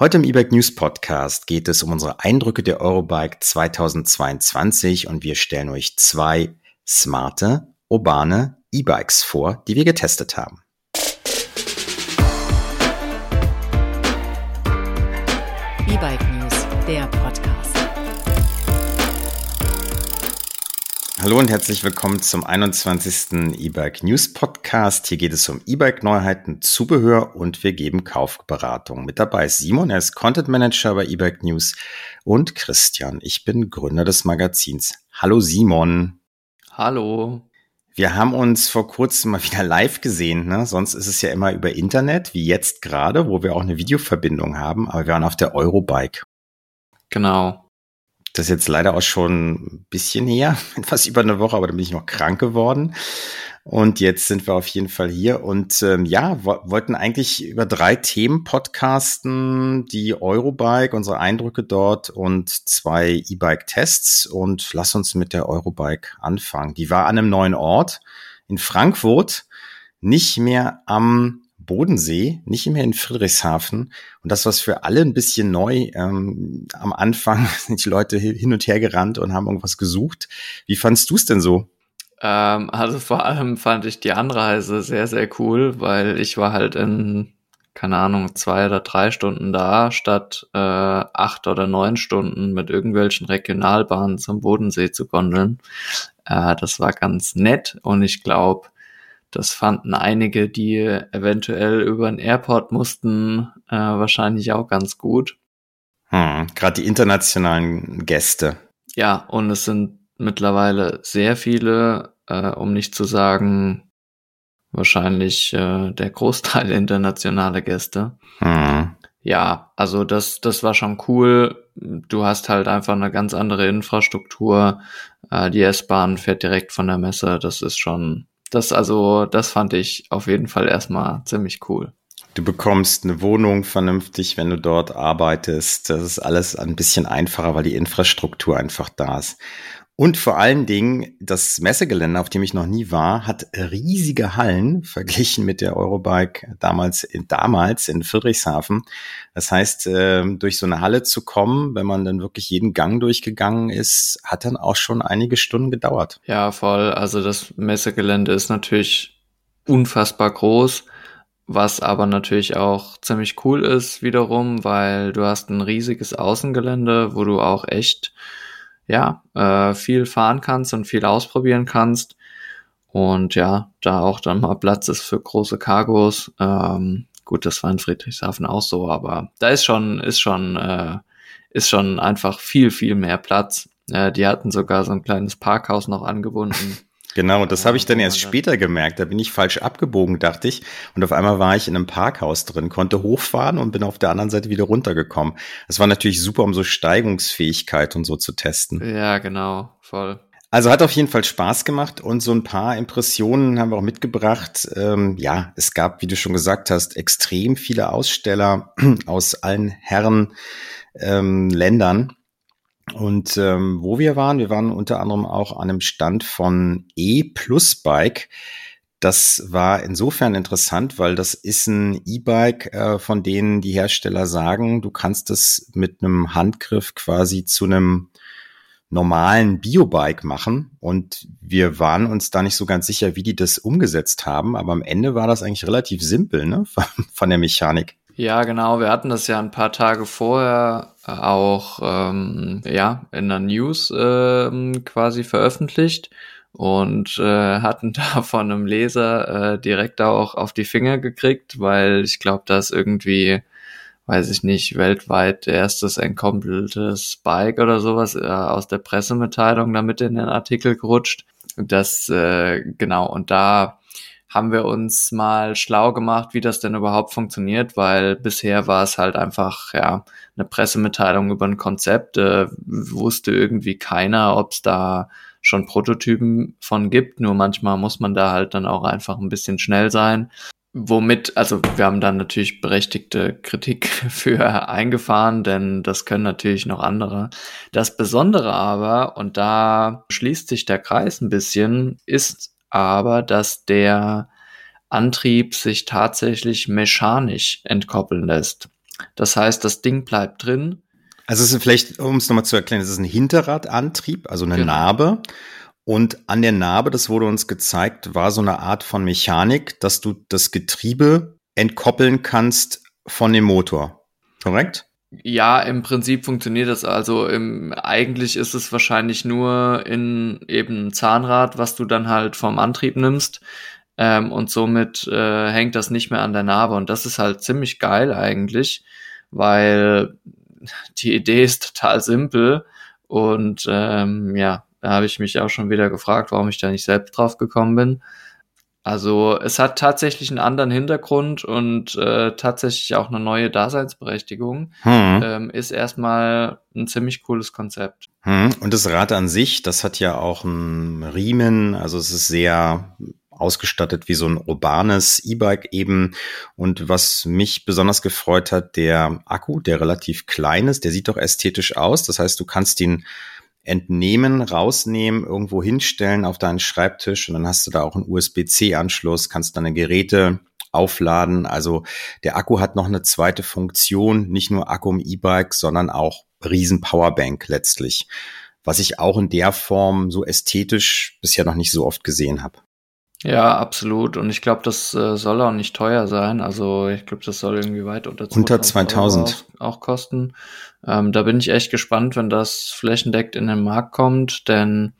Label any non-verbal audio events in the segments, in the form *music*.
Heute im eBike News Podcast geht es um unsere Eindrücke der Eurobike 2022 und wir stellen euch zwei smarte, urbane E-Bikes vor, die wir getestet haben. E-Bike News, der Podcast. Hallo und herzlich willkommen zum 21. E-Bike News Podcast. Hier geht es um E-Bike Neuheiten, Zubehör und wir geben Kaufberatung. Mit dabei ist Simon, er ist Content Manager bei E-Bike News und Christian, ich bin Gründer des Magazins. Hallo Simon. Hallo. Wir haben uns vor kurzem mal wieder live gesehen. Ne? Sonst ist es ja immer über Internet, wie jetzt gerade, wo wir auch eine Videoverbindung haben. Aber wir waren auf der Eurobike. Genau. Das ist jetzt leider auch schon ein bisschen her, *laughs* fast über eine Woche, aber da bin ich noch krank geworden. Und jetzt sind wir auf jeden Fall hier und ähm, ja, wo wollten eigentlich über drei Themen podcasten, die Eurobike, unsere Eindrücke dort und zwei E-Bike-Tests. Und lass uns mit der Eurobike anfangen. Die war an einem neuen Ort in Frankfurt, nicht mehr am Bodensee, nicht mehr in Friedrichshafen. Und das war für alle ein bisschen neu. Ähm, am Anfang *laughs* sind die Leute hin und her gerannt und haben irgendwas gesucht. Wie fandst du es denn so? Ähm, also vor allem fand ich die Anreise sehr, sehr cool, weil ich war halt in, keine Ahnung, zwei oder drei Stunden da, statt äh, acht oder neun Stunden mit irgendwelchen Regionalbahnen zum Bodensee zu gondeln. Äh, das war ganz nett und ich glaube, das fanden einige, die eventuell über den Airport mussten, äh, wahrscheinlich auch ganz gut. Hm, Gerade die internationalen Gäste. Ja, und es sind mittlerweile sehr viele, äh, um nicht zu sagen, wahrscheinlich äh, der Großteil *laughs* internationale Gäste. Hm. Ja, also das, das war schon cool. Du hast halt einfach eine ganz andere Infrastruktur. Äh, die S-Bahn fährt direkt von der Messe. Das ist schon das also, das fand ich auf jeden Fall erstmal ziemlich cool. Du bekommst eine Wohnung vernünftig, wenn du dort arbeitest. Das ist alles ein bisschen einfacher, weil die Infrastruktur einfach da ist. Und vor allen Dingen, das Messegelände, auf dem ich noch nie war, hat riesige Hallen *laughs* verglichen mit der Eurobike damals damals in Friedrichshafen. Das heißt, äh, durch so eine Halle zu kommen, wenn man dann wirklich jeden Gang durchgegangen ist, hat dann auch schon einige Stunden gedauert. Ja, voll. Also das Messegelände ist natürlich unfassbar groß. Was aber natürlich auch ziemlich cool ist wiederum, weil du hast ein riesiges Außengelände, wo du auch echt ja, äh, viel fahren kannst und viel ausprobieren kannst. Und ja, da auch dann mal Platz ist für große Cargos. Ähm, gut, das war in Friedrichshafen auch so, aber da ist schon, ist schon, äh, ist schon einfach viel, viel mehr Platz. Äh, die hatten sogar so ein kleines Parkhaus noch angebunden. *laughs* Genau, das habe ich dann erst später gemerkt. Da bin ich falsch abgebogen, dachte ich. Und auf einmal war ich in einem Parkhaus drin, konnte hochfahren und bin auf der anderen Seite wieder runtergekommen. Das war natürlich super, um so Steigungsfähigkeit und so zu testen. Ja, genau, voll. Also hat auf jeden Fall Spaß gemacht und so ein paar Impressionen haben wir auch mitgebracht. Ähm, ja, es gab, wie du schon gesagt hast, extrem viele Aussteller *clears throat* aus allen Herren ähm, Ländern. Und ähm, wo wir waren, wir waren unter anderem auch an einem Stand von E Plus Bike. Das war insofern interessant, weil das ist ein E-Bike, äh, von denen die Hersteller sagen, du kannst es mit einem Handgriff quasi zu einem normalen Biobike machen. Und wir waren uns da nicht so ganz sicher, wie die das umgesetzt haben. Aber am Ende war das eigentlich relativ simpel, ne? *laughs* Von der Mechanik. Ja, genau. Wir hatten das ja ein paar Tage vorher auch ähm, ja in der News äh, quasi veröffentlicht und äh, hatten *laughs* da von einem Leser äh, direkt auch auf die Finger gekriegt, weil ich glaube, dass irgendwie weiß ich nicht, weltweit erstes entkoppeltes Bike oder sowas äh, aus der Pressemitteilung damit in den Artikel gerutscht. Das, äh, genau, und da haben wir uns mal schlau gemacht, wie das denn überhaupt funktioniert, weil bisher war es halt einfach ja eine Pressemitteilung über ein Konzept, äh, wusste irgendwie keiner, ob es da schon Prototypen von gibt. Nur manchmal muss man da halt dann auch einfach ein bisschen schnell sein. Womit, also wir haben dann natürlich berechtigte Kritik *laughs* für eingefahren, denn das können natürlich noch andere. Das Besondere aber, und da schließt sich der Kreis ein bisschen, ist aber dass der Antrieb sich tatsächlich mechanisch entkoppeln lässt. Das heißt, das Ding bleibt drin. Also es ist vielleicht, um es nochmal zu erklären, es ist ein Hinterradantrieb, also eine genau. Narbe. Und an der Narbe, das wurde uns gezeigt, war so eine Art von Mechanik, dass du das Getriebe entkoppeln kannst von dem Motor. Korrekt? Ja, im Prinzip funktioniert das. Also im, eigentlich ist es wahrscheinlich nur in eben Zahnrad, was du dann halt vom Antrieb nimmst. Ähm, und somit äh, hängt das nicht mehr an der Narbe. Und das ist halt ziemlich geil eigentlich, weil die Idee ist total simpel. Und ähm, ja, da habe ich mich auch schon wieder gefragt, warum ich da nicht selbst drauf gekommen bin. Also es hat tatsächlich einen anderen Hintergrund und äh, tatsächlich auch eine neue Daseinsberechtigung. Hm. Ähm, ist erstmal ein ziemlich cooles Konzept. Hm. Und das Rad an sich, das hat ja auch einen Riemen, also es ist sehr ausgestattet wie so ein urbanes E-Bike eben. Und was mich besonders gefreut hat, der Akku, der relativ klein ist, der sieht doch ästhetisch aus. Das heißt, du kannst ihn entnehmen, rausnehmen, irgendwo hinstellen auf deinen Schreibtisch und dann hast du da auch einen USB-C-Anschluss, kannst deine Geräte aufladen. Also der Akku hat noch eine zweite Funktion, nicht nur Akku im E-Bike, sondern auch riesen Powerbank letztlich, was ich auch in der Form so ästhetisch bisher noch nicht so oft gesehen habe. Ja, absolut. Und ich glaube, das äh, soll auch nicht teuer sein. Also ich glaube, das soll irgendwie weit unter 2000, unter 2000. Auch, auch, kosten. Ähm, da bin ich echt gespannt, wenn das flächendeckt in den Markt kommt, denn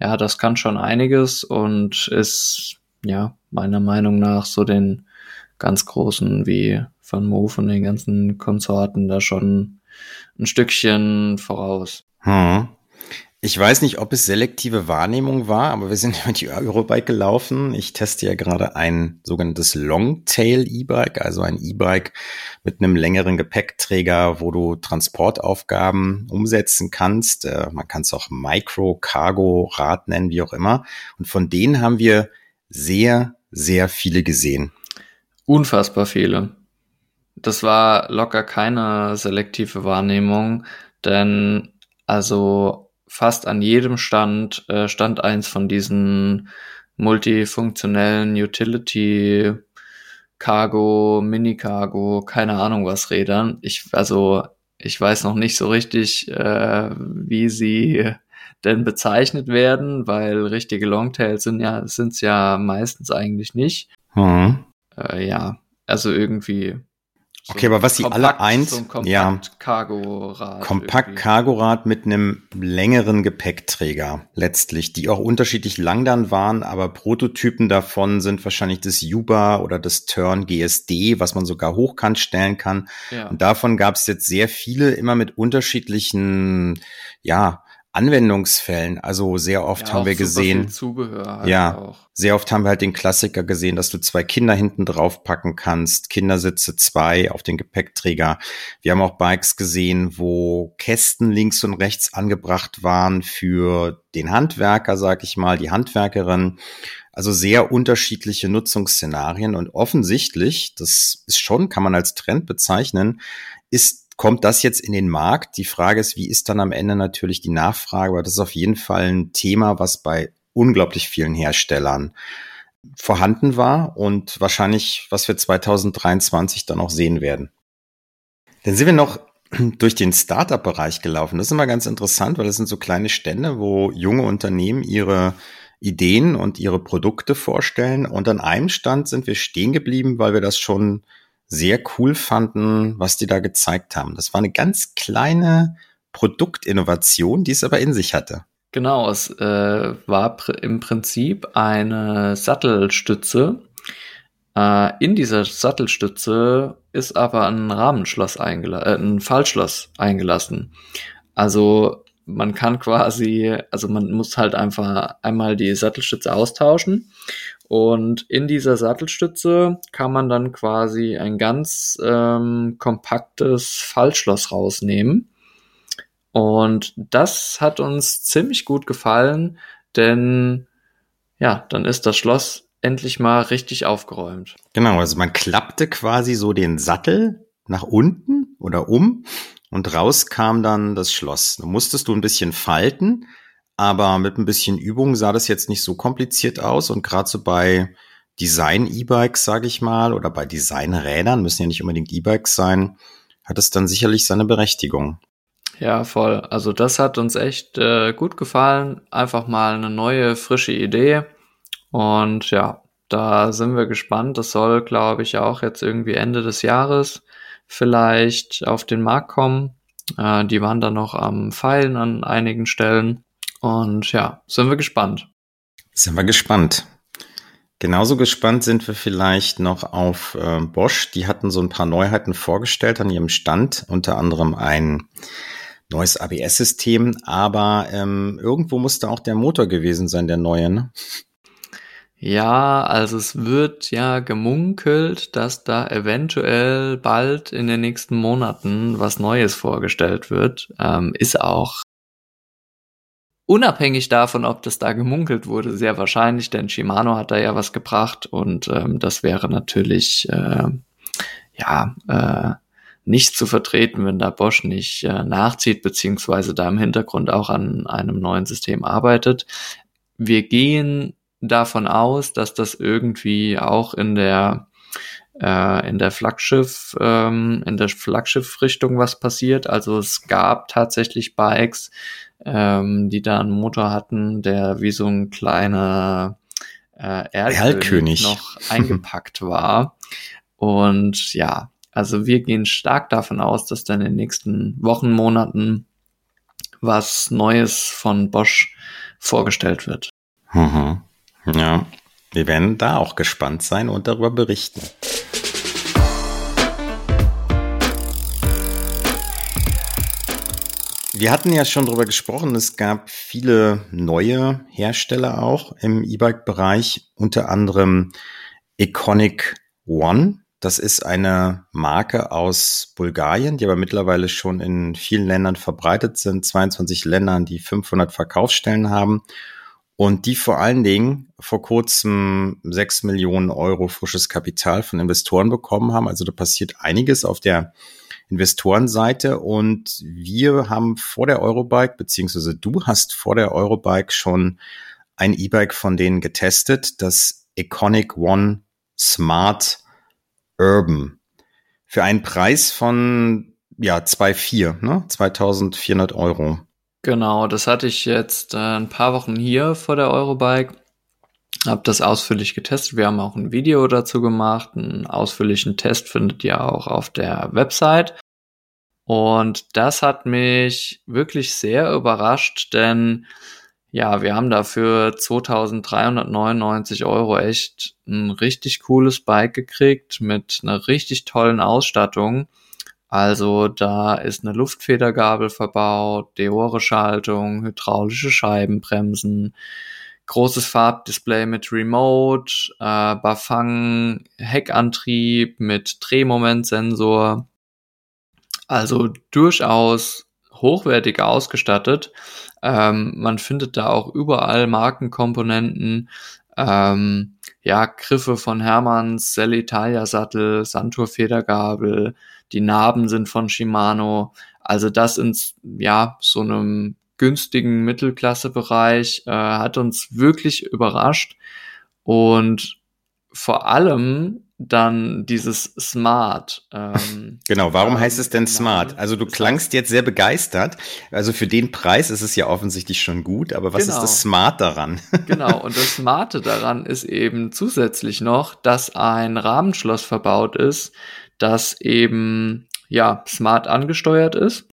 ja, das kann schon einiges und ist ja meiner Meinung nach so den ganz großen wie Van Moof und den ganzen Konsorten da schon ein Stückchen voraus. Hm. Ich weiß nicht, ob es selektive Wahrnehmung war, aber wir sind *laughs* mit die Eurobike gelaufen. Ich teste ja gerade ein sogenanntes Longtail E-Bike, also ein E-Bike mit einem längeren Gepäckträger, wo du Transportaufgaben umsetzen kannst. Äh, man kann es auch Micro, Cargo, Rad nennen, wie auch immer. Und von denen haben wir sehr, sehr viele gesehen. Unfassbar viele. Das war locker keine selektive Wahrnehmung, denn also fast an jedem Stand äh, stand eins von diesen multifunktionellen Utility Cargo, Mini Cargo, keine Ahnung was Rädern. Ich also ich weiß noch nicht so richtig, äh, wie sie denn bezeichnet werden, weil richtige Longtails sind ja sind's ja meistens eigentlich nicht. Hm. Äh, ja, also irgendwie okay, aber was sie alle eins, so ja, Cargo-Rad. Kompakt Cargo-Rad mit einem längeren Gepäckträger letztlich, die auch unterschiedlich lang dann waren, aber Prototypen davon sind wahrscheinlich das Yuba oder das Turn GSD, was man sogar hochkant stellen kann. Ja. Und davon gab es jetzt sehr viele, immer mit unterschiedlichen, ja, Anwendungsfällen. Also sehr oft ja, haben wir gesehen. Zubehör halt ja, auch. sehr oft haben wir halt den Klassiker gesehen, dass du zwei Kinder hinten drauf packen kannst, Kindersitze zwei auf den Gepäckträger. Wir haben auch Bikes gesehen, wo Kästen links und rechts angebracht waren für den Handwerker, sag ich mal, die Handwerkerin. Also sehr unterschiedliche Nutzungsszenarien und offensichtlich, das ist schon, kann man als Trend bezeichnen, ist kommt das jetzt in den Markt? Die Frage ist, wie ist dann am Ende natürlich die Nachfrage? Aber das ist auf jeden Fall ein Thema, was bei unglaublich vielen Herstellern vorhanden war und wahrscheinlich, was wir 2023 dann auch sehen werden. Dann sind wir noch *clears throat* durch den Startup-Bereich gelaufen. Das ist immer ganz interessant, weil das sind so kleine Stände, wo junge Unternehmen ihre Ideen und ihre Produkte vorstellen. Und an einem Stand sind wir stehen geblieben, weil wir das schon sehr cool fanden, was die da gezeigt haben. Das war eine ganz kleine Produktinnovation, die es aber in sich hatte. Genau, es äh, war pr im Prinzip eine Sattelstütze. Äh, in dieser Sattelstütze ist aber ein Rahmenschloss eingelassen, äh, ein Fallschloss eingelassen. Also man kann quasi, also man muss halt einfach einmal die Sattelstütze austauschen und in dieser Sattelstütze kann man dann quasi ein ganz ähm, kompaktes Fallschloss rausnehmen. Und das hat uns ziemlich gut gefallen, denn ja, dann ist das Schloss endlich mal richtig aufgeräumt. Genau, also man klappte quasi so den Sattel nach unten oder um und raus kam dann das Schloss. Da musstest du ein bisschen falten, aber mit ein bisschen Übung sah das jetzt nicht so kompliziert aus und gerade so bei Design-E-Bikes, sage ich mal, oder bei Designrädern, müssen ja nicht unbedingt E-Bikes sein, hat es dann sicherlich seine Berechtigung. Ja, voll. Also das hat uns echt äh, gut gefallen. Einfach mal eine neue, frische Idee. Und ja, da sind wir gespannt. Das soll, glaube ich, auch jetzt irgendwie Ende des Jahres vielleicht auf den Markt kommen. Äh, die waren dann noch am Feilen an einigen Stellen. Und ja, sind wir gespannt. Sind wir gespannt. Genauso gespannt sind wir vielleicht noch auf äh, Bosch. Die hatten so ein paar Neuheiten vorgestellt an ihrem Stand, unter anderem ein neues ABS-System, aber ähm, irgendwo musste auch der Motor gewesen sein, der neue. Ne? Ja, also es wird ja gemunkelt, dass da eventuell bald in den nächsten Monaten was Neues vorgestellt wird. Ähm, ist auch unabhängig davon, ob das da gemunkelt wurde, sehr wahrscheinlich, denn Shimano hat da ja was gebracht und ähm, das wäre natürlich äh, ja äh, nicht zu vertreten, wenn da Bosch nicht äh, nachzieht, beziehungsweise da im Hintergrund auch an einem neuen System arbeitet. Wir gehen davon aus, dass das irgendwie auch in der äh, in der Flaggschiff ähm, in der Flaggschiff-Richtung was passiert. Also es gab tatsächlich Bikes, ähm, die da einen Motor hatten, der wie so ein kleiner äh, Erlkönig noch eingepackt *laughs* war. Und ja, also wir gehen stark davon aus, dass dann in den nächsten Wochen, Monaten was Neues von Bosch vorgestellt wird. Mhm. Ja, wir werden da auch gespannt sein und darüber berichten. Wir hatten ja schon darüber gesprochen, es gab viele neue Hersteller auch im E-Bike-Bereich, unter anderem Iconic One. Das ist eine Marke aus Bulgarien, die aber mittlerweile schon in vielen Ländern verbreitet sind, 22 Ländern, die 500 Verkaufsstellen haben und die vor allen Dingen vor kurzem 6 Millionen Euro frisches Kapital von Investoren bekommen haben. Also da passiert einiges auf der Investorenseite und wir haben vor der Eurobike, beziehungsweise du hast vor der Eurobike schon ein E-Bike von denen getestet, das Iconic One Smart Urban für einen Preis von ja 2,4, ne? 2.400 Euro. Genau, das hatte ich jetzt äh, ein paar Wochen hier vor der Eurobike. Hab das ausführlich getestet. Wir haben auch ein Video dazu gemacht. Einen ausführlichen Test findet ihr auch auf der Website. Und das hat mich wirklich sehr überrascht, denn ja, wir haben dafür 2399 Euro echt ein richtig cooles Bike gekriegt mit einer richtig tollen Ausstattung. Also da ist eine Luftfedergabel verbaut, Deore-Schaltung, hydraulische Scheibenbremsen, großes Farbdisplay mit Remote, äh, Bafang, Heckantrieb mit Drehmomentsensor. Also durchaus hochwertig ausgestattet. Ähm, man findet da auch überall Markenkomponenten, ähm, ja, Griffe von Hermanns, Sellitalia Sattel, Santur Federgabel, die Narben sind von Shimano. Also das in, ja, so einem günstigen Mittelklassebereich äh, hat uns wirklich überrascht. Und vor allem dann dieses Smart. Ähm, *laughs* genau, warum ähm, heißt es denn Smart? Also du klangst jetzt sehr begeistert. Also für den Preis ist es ja offensichtlich schon gut, aber was genau. ist das Smart daran? *laughs* genau, und das Smarte daran ist eben zusätzlich noch, dass ein Rahmenschloss verbaut ist, das eben ja smart angesteuert ist,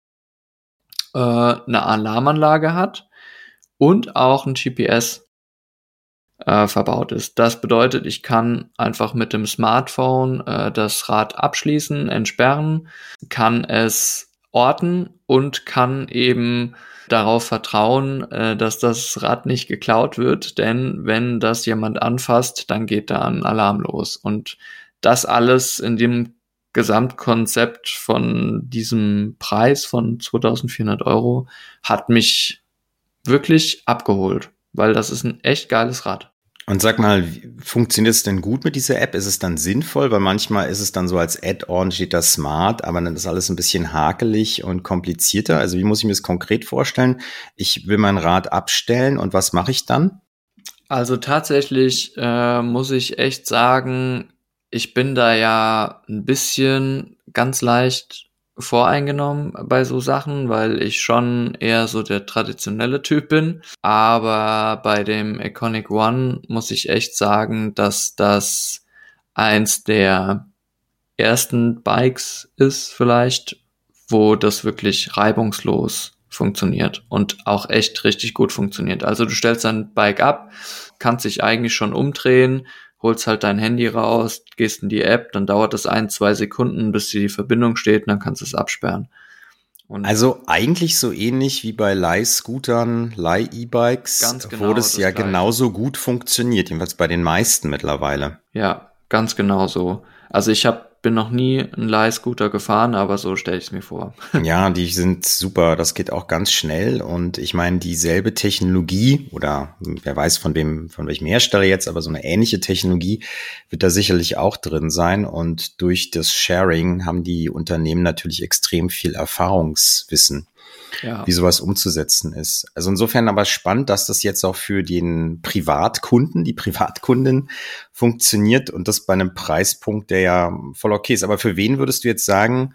äh, eine Alarmanlage hat und auch ein GPS äh, verbaut ist. Das bedeutet, ich kann einfach mit dem Smartphone äh, das Rad abschließen, entsperren, kann es orten und kann eben darauf vertrauen, äh, dass das Rad nicht geklaut wird, denn wenn das jemand anfasst, dann geht da ein Alarm los. Und das alles in dem Gesamtkonzept von diesem Preis von 2400 Euro hat mich wirklich abgeholt weil das ist ein echt geiles Rad. Und sag mal, funktioniert es denn gut mit dieser App? Ist es dann sinnvoll? Weil manchmal ist es dann so als Add-on steht da smart, aber dann ist alles ein bisschen hakelig und komplizierter. Also wie muss ich mir das konkret vorstellen? Ich will mein Rad abstellen und was mache ich dann? Also tatsächlich äh, muss ich echt sagen, ich bin da ja ein bisschen ganz leicht voreingenommen bei so Sachen, weil ich schon eher so der traditionelle Typ bin. Aber bei dem Iconic One muss ich echt sagen, dass das eins der ersten Bikes ist vielleicht, wo das wirklich reibungslos funktioniert und auch echt richtig gut funktioniert. Also du stellst dein Bike ab, kannst dich eigentlich schon umdrehen, holst halt dein Handy raus, gehst in die App, dann dauert es ein, zwei Sekunden, bis die Verbindung steht und dann kannst du es absperren. Und also eigentlich so ähnlich wie bei Leih-Scootern, Leih-E-Bikes, genau wo das, das ja gleiche. genauso gut funktioniert, jedenfalls bei den meisten mittlerweile. Ja, ganz genau so. Also ich habe bin noch nie einen Leihscooter gefahren, aber so stelle ich es mir vor. *laughs* Ja, die sind super. Das geht auch ganz schnell. Und ich meine, dieselbe Technologie oder wer weiß von wem, von welchem Hersteller jetzt, aber so eine ähnliche Technologie wird da sicherlich auch drin sein. Und durch das Sharing haben die Unternehmen natürlich extrem viel Erfahrungswissen ja. wie sowas umzusetzen ist. Also insofern aber spannend, dass das jetzt auch für den Privatkunden, die Privatkundin funktioniert und das bei einem Preispunkt, der ja voll okay ist. Aber für wen würdest du jetzt sagen,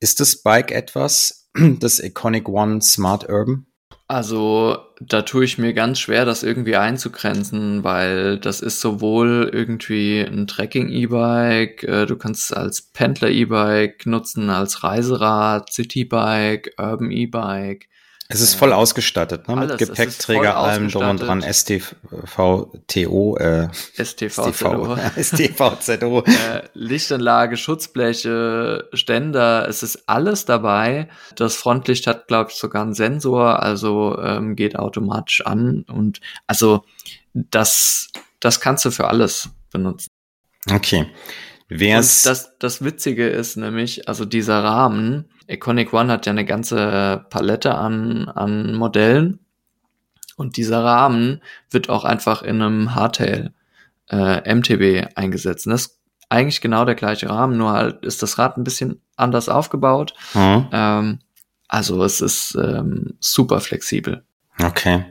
ist das Bike etwas, *clears throat* das Iconic One Smart Urban? Also da tue ich mir ganz schwer, das irgendwie einzugrenzen, weil das ist sowohl irgendwie ein Trekking-E-Bike, äh, du kannst es als Pendler-E-Bike nutzen, als Reiserad, City-Bike, Urban-E-Bike. Es ist voll ausgestattet, ne? Alles. Mit Gepäckträger, allem drum und dran, STVTO, äh, STVZO. STVZO. *laughs* äh, Lichtanlage, Schutzbleche, Ständer, es ist alles dabei. Das Frontlicht hat, glaube ich, sogar einen Sensor, also ähm, geht automatisch an und also das, das kannst du für alles benutzen. Okay. Wer's und das, das Witzige ist nämlich, also dieser Rahmen, Iconic One hat ja eine ganze Palette an, an Modellen und dieser Rahmen wird auch einfach in einem Hardtail äh, MTB eingesetzt. Und das ist eigentlich genau der gleiche Rahmen, nur halt ist das Rad ein bisschen anders aufgebaut. Mhm. Ähm, also es ist ähm, super flexibel. Okay.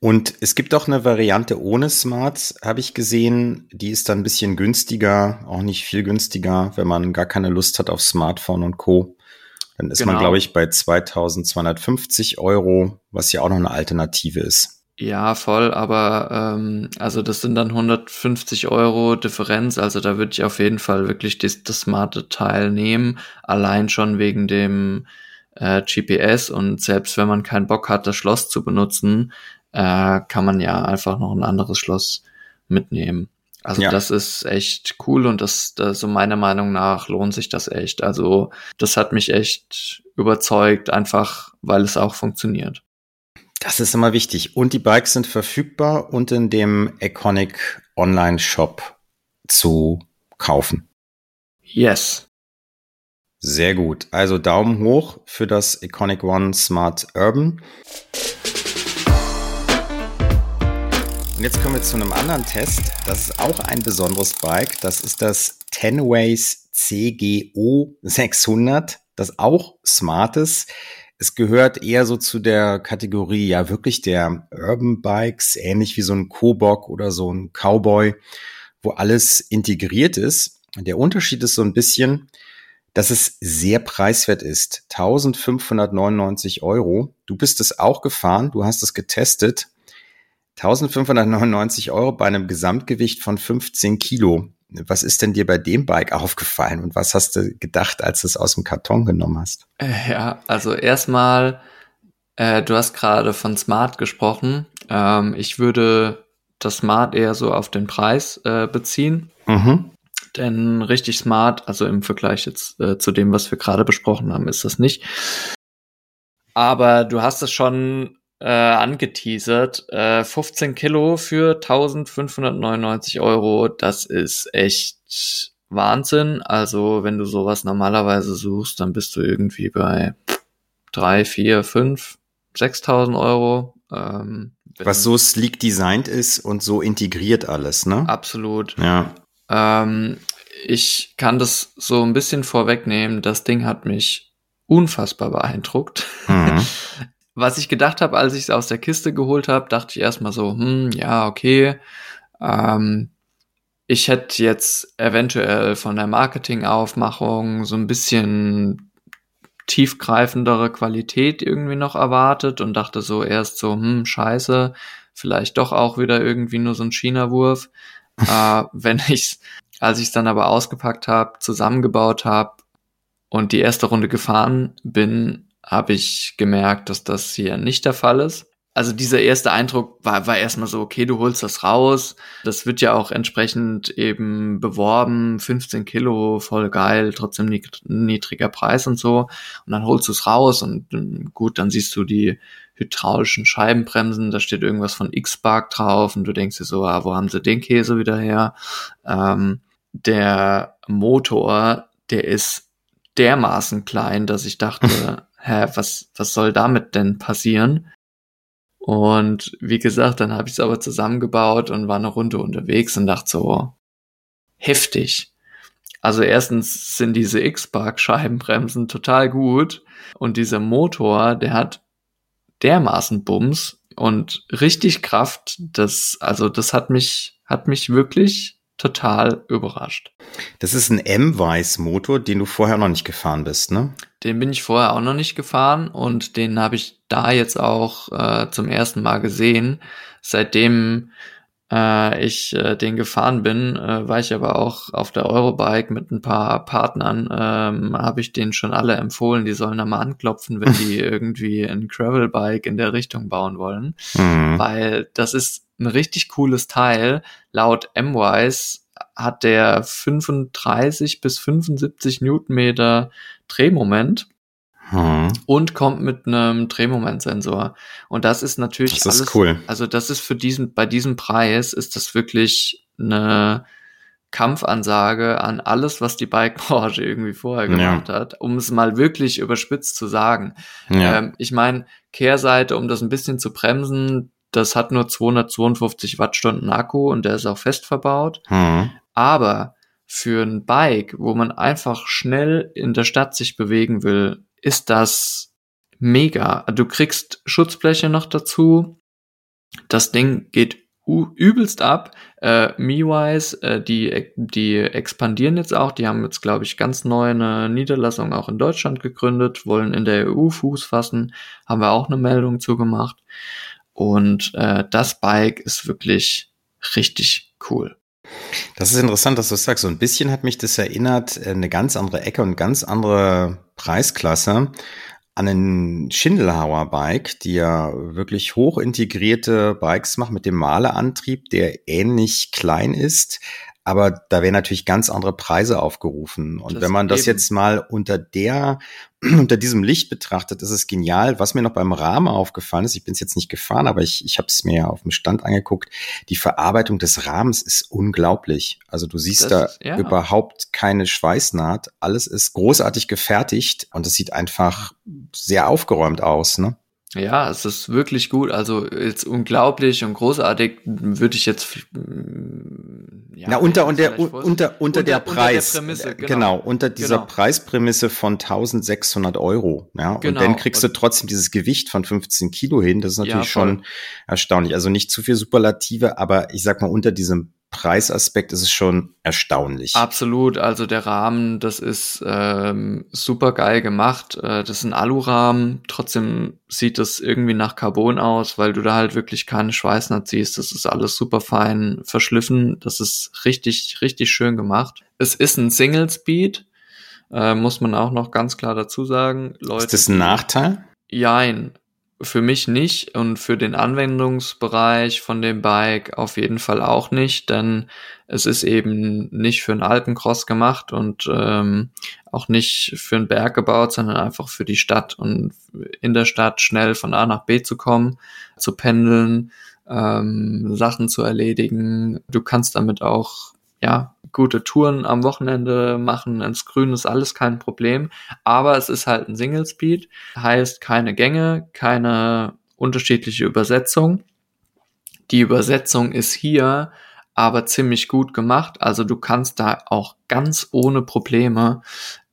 Und es gibt auch eine Variante ohne Smarts, habe ich gesehen. Die ist dann ein bisschen günstiger, auch nicht viel günstiger, wenn man gar keine Lust hat auf Smartphone und Co. Dann ist genau. man, glaube ich, bei 2250 Euro, was ja auch noch eine Alternative ist. Ja, voll, aber ähm, also das sind dann 150 Euro Differenz, also da würde ich auf jeden Fall wirklich das, das smarte Teil nehmen, allein schon wegen dem äh, GPS und selbst wenn man keinen Bock hat, das Schloss zu benutzen, äh, kann man ja einfach noch ein anderes Schloss mitnehmen. Also ja. das ist echt cool und das, das, so meiner Meinung nach lohnt sich das echt. Also das hat mich echt überzeugt, einfach weil es auch funktioniert. Das ist immer wichtig. Und die Bikes sind verfügbar und in dem Iconic Online Shop zu kaufen. Yes. Sehr gut. Also Daumen hoch für das Iconic One Smart Urban. Und jetzt kommen wir zu einem anderen Test. Das ist auch ein besonderes Bike. Das ist das Tenways CGO 600. Das auch smart ist. Es gehört eher so zu der Kategorie, ja, wirklich der Urban Bikes, ähnlich wie so ein Kobok oder so ein Cowboy, wo alles integriert ist. Der Unterschied ist so ein bisschen, dass es sehr preiswert ist. 1599 Euro. Du bist es auch gefahren, du hast es getestet 1599 Euro bei einem Gesamtgewicht von 15 Kilo. Was ist denn dir bei dem Bike aufgefallen und was hast du gedacht, als du es aus dem Karton genommen hast? Äh, ja, also erstmal, äh, du hast gerade von Smart gesprochen. Ähm, ich würde das Smart eher so auf den Preis äh, beziehen. Mhm. Denn richtig smart, also im Vergleich jetzt äh, zu dem, was wir gerade besprochen haben, ist das nicht. Aber du hast es schon äh, angeteasert. Äh, 15 Kilo für 1599 Euro, das ist echt Wahnsinn. Also wenn du sowas normalerweise suchst, dann bist du irgendwie bei drei, vier, fünf, 6.000 Euro. Ähm, Was so sleek designed ist und so integriert alles, ne? Absolut. Ja. Ähm, ich kann das so ein bisschen vorwegnehmen. Das Ding hat mich unfassbar beeindruckt. Mhm. *laughs* was ich gedacht habe, als ich es aus der Kiste geholt habe, dachte ich erstmal so, hm, ja, okay. Ähm, ich hätte jetzt eventuell von der Marketingaufmachung so ein bisschen tiefgreifendere Qualität irgendwie noch erwartet und dachte so erst so, hm, scheiße, vielleicht doch auch wieder irgendwie nur so ein China-Wurf. äh, *laughs* wenn ich, als ich es dann aber ausgepackt habe, zusammengebaut habe und die erste Runde gefahren bin, habe ich gemerkt, dass das hier nicht der Fall ist also dieser erste Eindruck war, war erstmal so, okay, du holst das raus. Das wird ja auch entsprechend eben beworben, 15 Kilo, voll geil, trotzdem niedriger Preis und so. Und dann holst du es raus und ähm, gut, dann siehst du die hydraulischen Scheibenbremsen, da steht irgendwas von X-Bark drauf und du denkst dir so, ah, wo haben sie den Käse wieder her? Ähm, der Motor, der ist dermaßen klein, dass ich dachte, *laughs* hä, was, was soll damit denn passieren? Und wie gesagt, dann habe ich es aber zusammengebaut und war eine Runde unterwegs und dachte so, heftig. Also erstens sind diese X-Park-Scheibenbremsen total gut und dieser Motor, der hat dermaßen Bums und richtig Kraft. Das, also das hat mich, hat mich wirklich total überrascht. Das ist ein M-Weiß-Motor, den du vorher noch nicht gefahren bist, ne? Den bin ich vorher auch noch nicht gefahren und den habe ich da jetzt auch äh, zum ersten Mal gesehen. Seitdem äh, ich äh, den gefahren bin, äh, war ich aber auch auf der Eurobike mit ein paar Partnern, ähm, habe ich denen schon alle empfohlen, die sollen da mal anklopfen, wenn die *laughs* irgendwie ein Gravelbike in der Richtung bauen wollen, mhm. weil das ist ein richtig cooles Teil. Laut M-Wise hat der 35 bis 75 Newtonmeter Drehmoment hm. und kommt mit einem Drehmomentsensor. Und das ist natürlich das ist alles, cool. Also das ist für diesen, bei diesem Preis ist das wirklich eine Kampfansage an alles, was die Bike-Branche *laughs* irgendwie vorher gemacht ja. hat, um es mal wirklich überspitzt zu sagen. Ja. Ähm, ich meine, Kehrseite, um das ein bisschen zu bremsen, das hat nur 252 Wattstunden Akku und der ist auch fest verbaut. Hm. Aber für ein Bike, wo man einfach schnell in der Stadt sich bewegen will, ist das mega. Du kriegst Schutzbleche noch dazu. Das Ding geht übelst ab. Äh, MeWise, äh, die, die expandieren jetzt auch. Die haben jetzt, glaube ich, ganz neu eine Niederlassung auch in Deutschland gegründet, wollen in der EU Fuß fassen. Haben wir auch eine Meldung zugemacht. Und äh, das Bike ist wirklich richtig cool. Das ist interessant, dass du das sagst. So ein bisschen hat mich das erinnert, äh, eine ganz andere Ecke und ganz andere Preisklasse an einen Schindelhauer Bike, die ja wirklich hoch integrierte Bikes macht mit dem Malerantrieb, der ähnlich klein ist, aber da werden natürlich ganz andere Preise aufgerufen. Und das wenn man das eben. jetzt mal unter der, *clears throat* unter diesem Licht betrachtet, ist es genial. Was mir noch beim Rahmen aufgefallen ist, ich bin es jetzt nicht gefahren, aber ich, ich habe es mir ja auf dem Stand angeguckt, die Verarbeitung des Rahmens ist unglaublich. Also du siehst das da ist, ja. überhaupt keine Schweißnaht. Alles ist großartig gefertigt und es sieht einfach sehr aufgeräumt aus, ne? Ja, es ist wirklich gut. Also jetzt unglaublich und großartig würde ich jetzt ja, Na, unter, unter, unter, unter, unter der Preis. Unter der Prämisse, genau. genau. unter dieser genau. Preisprämisse von 1600 Euro. Ja, genau. und dann kriegst du trotzdem dieses Gewicht von 15 Kilo hin. Das ist natürlich ja, schon erstaunlich. Also nicht zu viel Superlative, aber ich sag mal, unter diesem Preisaspekt ist es schon erstaunlich. Absolut. Also der Rahmen, das ist ähm, super geil gemacht. Äh, das ist ein Alurahmen. Trotzdem sieht das irgendwie nach Carbon aus, weil du da halt wirklich keine Schweißnaht siehst. Das ist alles super fein verschliffen. Das ist richtig, richtig schön gemacht. Es ist ein Single Speed. Äh, muss man auch noch ganz klar dazu sagen. Leute, ist das ein Nachteil? Jein für mich nicht und für den Anwendungsbereich von dem Bike auf jeden Fall auch nicht, denn es ist eben nicht für einen Alpencross gemacht und ähm, auch nicht für einen Berg gebaut, sondern einfach für die Stadt und in der Stadt schnell von A nach B zu kommen, zu pendeln, ähm, Sachen zu erledigen. Du kannst damit auch ja, gute Touren am Wochenende machen, ins Grün ist alles kein Problem. Aber es ist halt ein Single Speed, heißt keine Gänge, keine unterschiedliche Übersetzung. Die Übersetzung ist hier aber ziemlich gut gemacht. Also du kannst da auch ganz ohne Probleme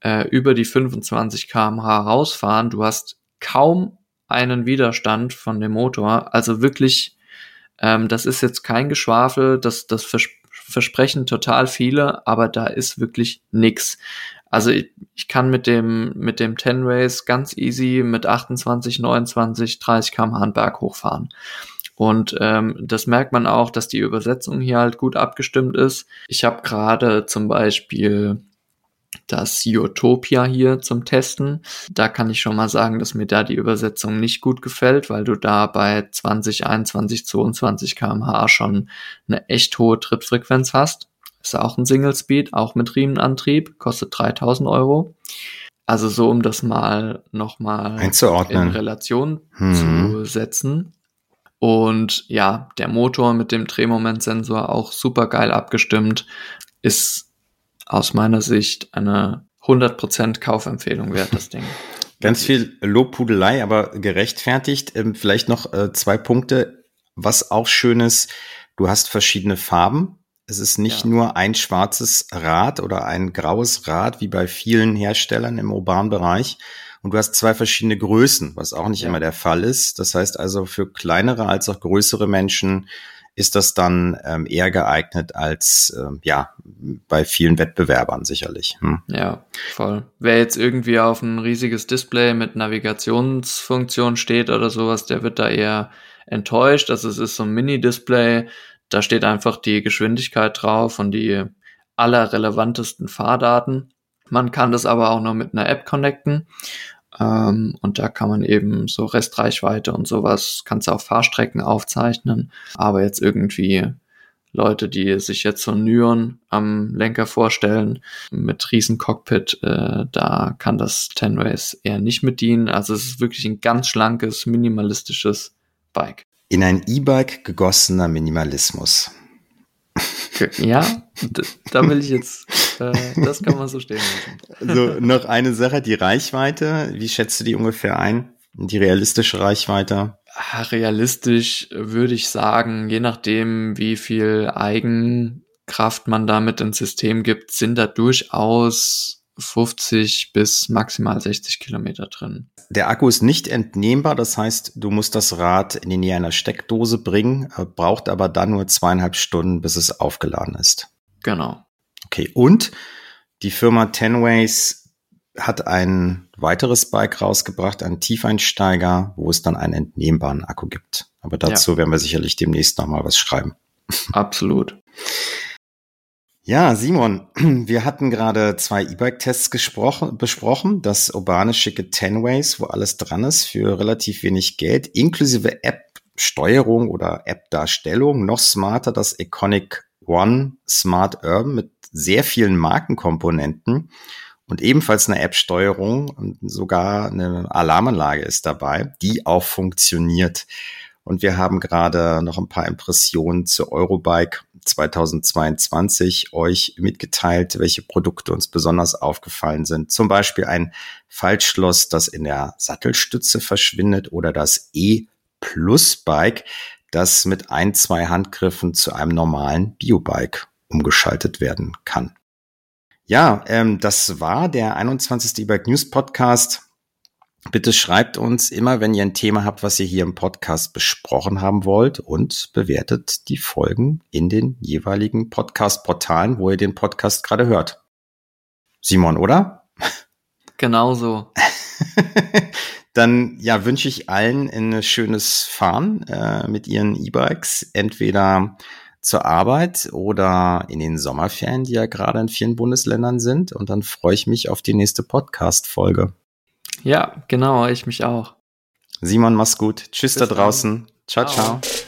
äh, über die 25 km/h rausfahren. Du hast kaum einen Widerstand von dem Motor. Also wirklich, ähm, das ist jetzt kein Geschwafel, das, das verspricht versprechen total viele, aber da ist wirklich nix. Also ich, ich kann mit dem, mit dem 10 Race ganz easy mit 28, 29, 30 km einen Berg hochfahren. Und ähm, das merkt man auch, dass die Übersetzung hier halt gut abgestimmt ist. Ich habe gerade zum Beispiel das Utopia hier zum Testen. Da kann ich schon mal sagen, dass mir da die Übersetzung nicht gut gefällt, weil du da bei 20, 21, 22 kmh schon eine echt hohe Trittfrequenz hast. Ist auch ein Single Speed, auch mit Riemenantrieb, kostet 3000 Euro. Also so, um das mal nochmal in Relation hm. zu setzen. Und ja, der Motor mit dem Drehmomentsensor auch super geil abgestimmt, ist aus meiner Sicht eine 100% Kaufempfehlung wert, das Ding. *laughs* Ganz viel Lobpudelei, aber gerechtfertigt. Ähm, vielleicht noch äh, zwei Punkte. Was auch schön ist, du hast verschiedene Farben. Es ist nicht ja. nur ein schwarzes Rad oder ein graues Rad wie bei vielen Herstellern im urbanen Bereich. Und du hast zwei verschiedene Größen, was auch nicht ja. immer der Fall ist. Das heißt also für kleinere als auch größere Menschen ist das dann ähm, eher geeignet als ähm, ja bei vielen Wettbewerbern sicherlich. Hm. Ja, voll. Wer jetzt irgendwie auf ein riesiges Display mit Navigationsfunktion steht oder sowas, der wird da eher enttäuscht. Also es ist so ein Mini-Display, da steht einfach die Geschwindigkeit drauf und die allerrelevantesten Fahrdaten. Man kann das aber auch noch mit einer App connecten ähm, und da kann man eben so Restreichweite und sowas, kannst du auch Fahrstrecken aufzeichnen. Aber jetzt irgendwie Leute, die sich jetzt so Nyon am Lenker vorstellen, mit riesen Cockpit, äh, da kann das Tenways eher nicht mit dienen. Also es ist wirklich ein ganz schlankes, minimalistisches Bike. In ein E-Bike gegossener Minimalismus. Ja, da will ich jetzt, äh, das kann man so stehen lassen. So, noch eine Sache, die Reichweite. Wie schätzt du die ungefähr ein? Die realistische Reichweite? Ah, realistisch würde ich sagen, je nachdem, wie viel Eigenkraft man damit ins System gibt, sind da durchaus 50 bis maximal 60 Kilometer drin. Der Akku ist nicht entnehmbar, das heißt, du musst das Rad in die Nähe einer Steckdose bringen, äh, braucht aber dann nur zweieinhalb Stunden, bis es aufgeladen ist. Genau. Okay, und die Firma Tenways hat ein weiteres Bike rausgebracht, einen Tiefeinsteiger, wo es dann einen entnehmbaren Akku gibt. Aber dazu ja. werden wir sicherlich demnächst nochmal was schreiben. Absolut. Ja, Simon, *clears throat* wir hatten gerade zwei E-Bike-Tests besprochen. Das urbane schicke Tenways, wo alles dran ist für relativ wenig Geld, inklusive App-Steuerung oder App-Darstellung. Noch smarter das Iconic One Smart Urban mit sehr vielen Markenkomponenten und ebenfalls eine App-Steuerung und sogar eine Alarmanlage ist dabei, die auch funktioniert. Und wir haben gerade noch ein paar Impressionen zu Eurobike 2022 euch mitgeteilt, welche Produkte uns besonders aufgefallen sind. Zum Beispiel ein Faltschloss, das in der Sattelstütze verschwindet oder das E-Plus-Bike, das mit ein, zwei Handgriffen zu einem normalen Biobike umgeschaltet werden kann. Ja, ähm, das war der 21. E-Bike News Podcast. Bitte schreibt uns immer, wenn ihr ein Thema habt, was ihr hier im Podcast besprochen haben wollt und bewertet die Folgen in den jeweiligen Podcast-Portalen, wo ihr den Podcast gerade hört. Simon, oder? Genauso. *laughs* Dann ja, wünsche ich allen ein schönes Fahren äh, mit ihren E-Bikes, entweder zur Arbeit oder in den Sommerferien, die ja gerade in vielen Bundesländern sind. Und dann freue ich mich auf die nächste Podcast-Folge. Ja, genau, ich mich auch. Simon, mach's gut. Tschüss Bis da draußen. Dann. ciao. ciao. ciao.